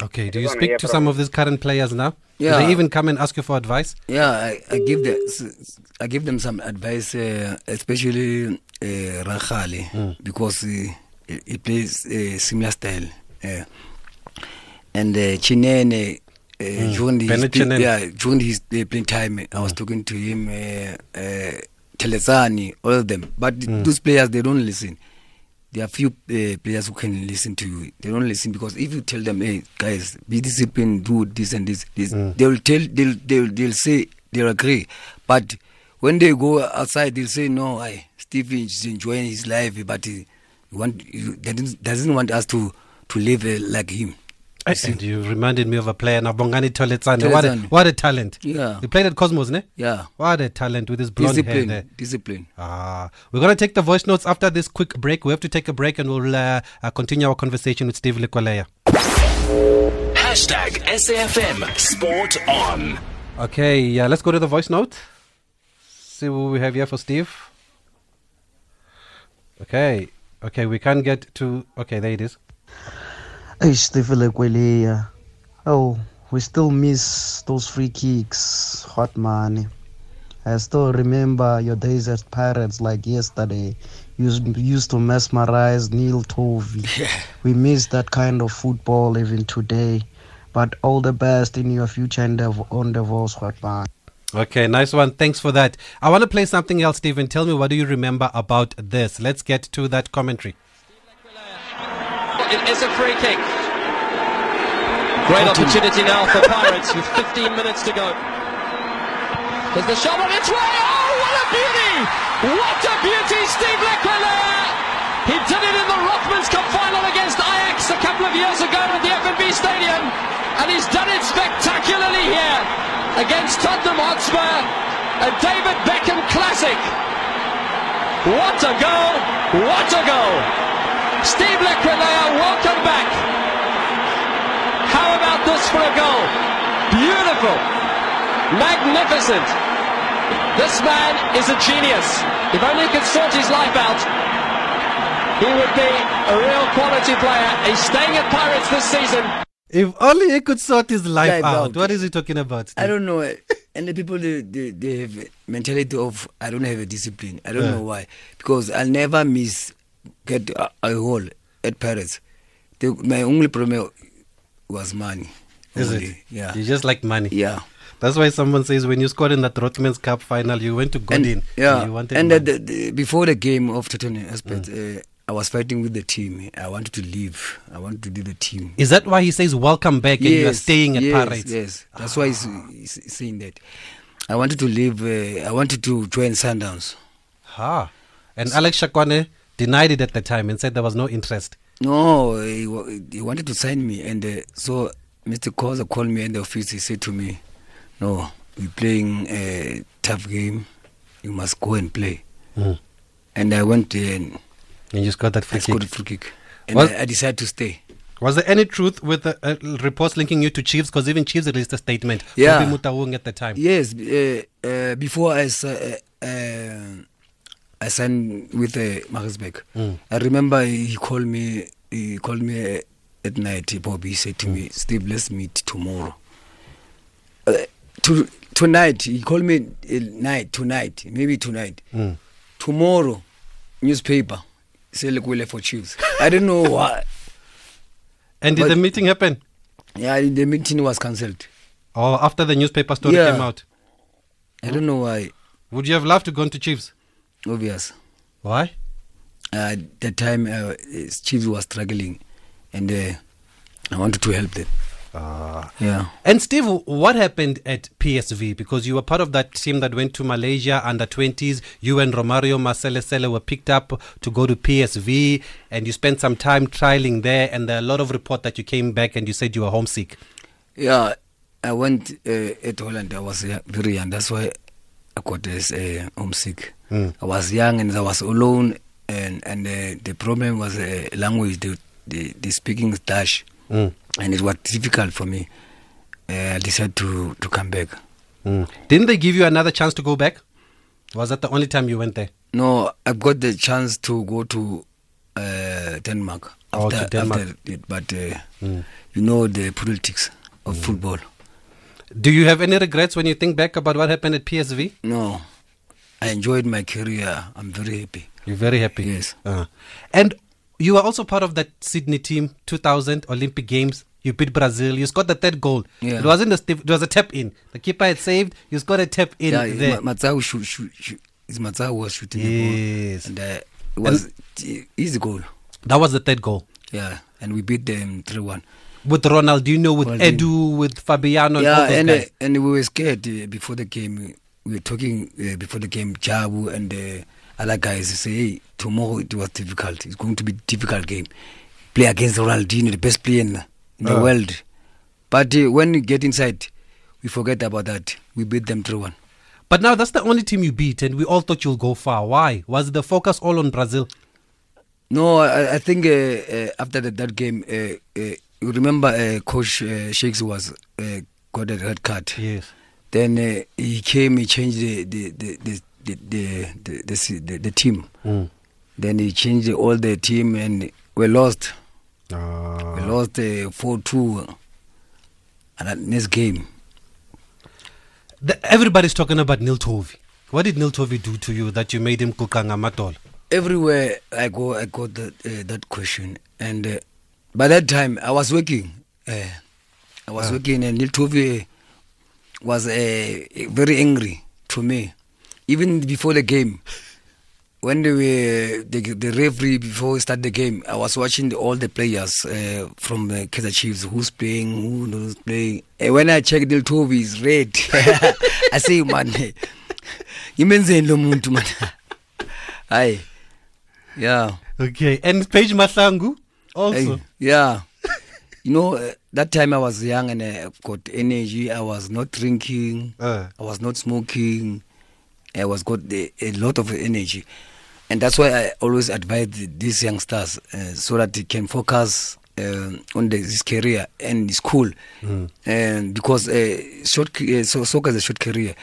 Okay, do you speak to from some of these current players now? Do they even come and ask you for advice? Yeah, I, I give them I give them some advice, uh, especially uh, Rakhale, because uh, he, he plays uh, similar style. Uh, and uh, Chinene, uh, Mm. during his Chinene. yeah during his uh, playing time, I was talking to him, uh, uh, Telezani, all of them. But those players they don't listen. There are few uh, players who can listen to you. They don't listen because if you tell them, "Hey, guys, be disciplined, do this and this," this they will tell, they'll, they'll, they'll say they'll agree. But when they go outside, they'll say, "No, I Steve is enjoying his life, but he want he doesn't, doesn't want us to to live uh, like him." And you reminded me of a player, Nabongani Toletsane. What a, what a talent. Yeah. He played at Cosmos, ne? Yeah. What a talent with his blonde hair Discipline, there. discipline. Ah, we're going to take the voice notes after this quick break. We have to take a break and we'll uh, uh, continue our conversation with Steve Lekoelea. Hashtag SAFM Sport On. Okay, yeah, let's go to the voice note. See what we have here for Steve. Okay, okay, we can't get to. Okay, there it is. Hey, Stefan Kwelea. Oh, we still miss those free kicks. Hot money. I still remember your days at Pirates like yesterday. You used, to mesmerize Neil Tovey. We miss that kind of football even today. But all the best in your future endeavor, endeavors, Hot man. Okay, nice one. Thanks for that. I want to play something else, Stephen. Tell me, what do you remember about this? Let's get to that commentary. It is a free kick. Great opportunity now for Pirates with 15 minutes to go. There's the shot on its way. Oh, what a beauty! What a beauty, Steve Lekoelea! He did it in the Rothmans Cup final against Ajax a couple of years ago at the FNB Stadium, and he's done it spectacularly here against Tottenham Hotspur, a David Beckham classic. What a goal! What a goal! Steve Lekoelea, welcome back. How about this for a goal? Beautiful. Magnificent. This man is a genius. If only he could sort his life out, he would be a real quality player. He's staying at Pirates this season. If only he could sort his life Life out. out. What is he talking about? I don't know. And the people they, they, they have mentality of I don't have a discipline. I don't Yeah. know why. Because I'll never miss get a, a hole at Paris. The, my only problem was money. Is only. it? Yeah. You just like money. Yeah. That's why someone says when you scored in that Rothmans Cup final, you went to Godin. Yeah. You wanted and money. the, the, before the game of Tottenham Hotspur, Mm. uh, I was fighting with the team. I wanted to leave. I wanted to leave the team. Is that why he says welcome back and you are staying at yes, Pirates? Yes, that's why he's, he's saying that. I wanted to leave. Uh, I wanted to join Sundowns. Ha. And Alex Shakwane denied it at the time and said there was no interest. No, he, he wanted to sign me, and uh, so Mr. Khoza called me in the office. He said to me, "No, we're playing a tough game. You must go and play." Mm. And I went there and And you scored that free I scored kick. free kick, and Was- I, I decided to stay. Was there any truth with the uh, reports linking you to Chiefs? Because even Chiefs released a statement. Yeah. Motaung at the time. Yes, uh, uh, before I. uh, uh, I signed with uh, Maritzburg, Mm. I remember he called me. He called me at night. Bobby said to Mm. me, "Steve, let's meet tomorrow." Uh, to tonight, he called me uh, night tonight, maybe tonight. Mm. Tomorrow, newspaper, say look, we're for Chiefs. I don't know why. And did But- the meeting happen? Yeah, the meeting was cancelled. Or after the newspaper story Yeah. came out? I don't know why. Would you have loved to go to Chiefs? Obvious. Why? Uh, that time, uh, Chiefs was struggling, and uh, I wanted to help them. Ah. Yeah. And Steve, what happened at PSV? Because you were part of that team that went to Malaysia under 20s. You and Romario Marcelesele were picked up to go to PSV, and you spent some time trialing there. And there are a lot of report that you came back and you said you were homesick. Yeah, I went uh, at Holland. I was uh, very young. That's why I got this uh, homesick. Mm. I was young and I was alone, and and uh, the problem was uh, language. The, the the speaking Dutch, Mm. and it was difficult for me. Uh, I decided to to come back. Mm. Didn't they give you another chance to go back? Was that the only time you went there? No, I got the chance to go to uh, Denmark Oh, after, to Denmark. after it, but uh, Mm. you know the politics of football. Do you have any regrets when you think back about what happened at PSV? No, I enjoyed my career. I'm very happy. You're very happy. Yes. Uh, and you were also part of that Sydney team, 2000 Olympic Games. You beat Brazil. You scored the third goal. Yeah. It wasn't a it was a tap in. The keeper had saved. You scored a tap in yeah, there. Ma- Matsau shoot, shoot, shoot. Matsau was shooting Yes. the ball, and uh, it was easy goal. That was the third goal. Yeah, and we beat them three one. With Ronaldinho, with Ronaldinho. Edu, with Fabiano, and Yeah, those and uh, and we were scared uh, before the game. We were talking uh, before the game. Jabu and uh, other guys say, "Hey, tomorrow it was difficult. It's going to be difficult game. Play against Ronaldinho, the best player in, in the Ah. world." But uh, when we get inside, we forget about that. We beat them three one. But now that's the only team you beat, and we all thought you'll go far. Why? Was the focus all on Brazil? No, I, I think uh, uh, after that, that game, uh, uh, you remember uh, Coach uh, Shakes was uh, got a red card. Yes. Then uh, he came, he changed the the the the the the, the, the, the, team. Mm. Then he changed all the team, and we lost. Ah. We lost uh, four two. And that next game, The, everybody's talking about Neil Tovey. What did Neil Tovey do to you that you made him kukanga matol? everywhere I go, I got that uh, that question. And uh, by that time, I was working. Uh, I was Ah. working, and Neil Tovey was uh, very angry to me. Even before the game, when they were the, the referee before we start the game, I was watching the, all the players uh, from the Kaizer Chiefs who's playing, who knows playing. And when I check Neil Tovey is red. I say, man, imenzeni lo muntu man. Hayi. Yeah. Okay, and Paige Mahlangu also. Hey, yeah. you know, uh, that time I was young and I got energy. I was not drinking. Uh. I was not smoking. I was got the, a lot of energy. And that's why I always advise these youngsters uh, so that they can focus uh, on the, this career and school. Mm. And because uh, short, so soccer is a short career.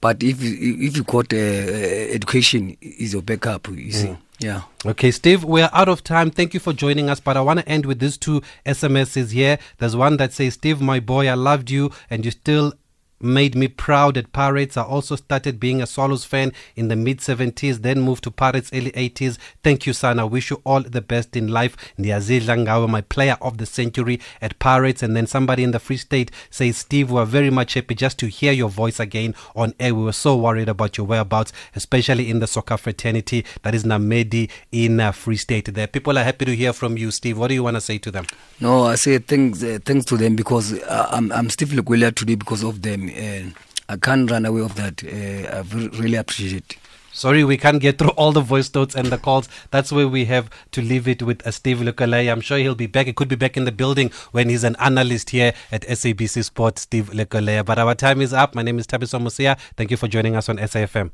But if you, if you got education is your backup, you see. Yeah. Okay, Steve, we're out of time. Thank you for joining us, but I want to end with these two SMSs here. There's one that says, Steve, my boy, I loved you, and you still made me proud at Pirates. I also started being a Swallows fan in the mid 70s, then moved to Pirates early 80s. Thank you, son. I wish you all the best in life. Ndiazidla Ngawe, my player of the century at Pirates. And then somebody in the Free State says, Steve, we're very much happy just to hear your voice again on air. We were so worried about your whereabouts, especially in the soccer fraternity that is Namedi in uh, Free State. There, people are happy to hear from you, Steve. What do you want to say to them? No, I say thanks, uh, thanks to them because uh, I'm, I'm Steve Lekoelea today because of them. Uh, I can't run away of that. Uh, I really appreciate it. Sorry, we can't get through all the voice notes and the calls. That's where we have to leave it with uh, Steve Lekoelea. I'm sure he'll be back. He could be back in the building when he's an analyst here at SABC Sport, Steve Lekoelea. But our time is up. My name is Thabiso Mosia. Thank you for joining us on SAFM.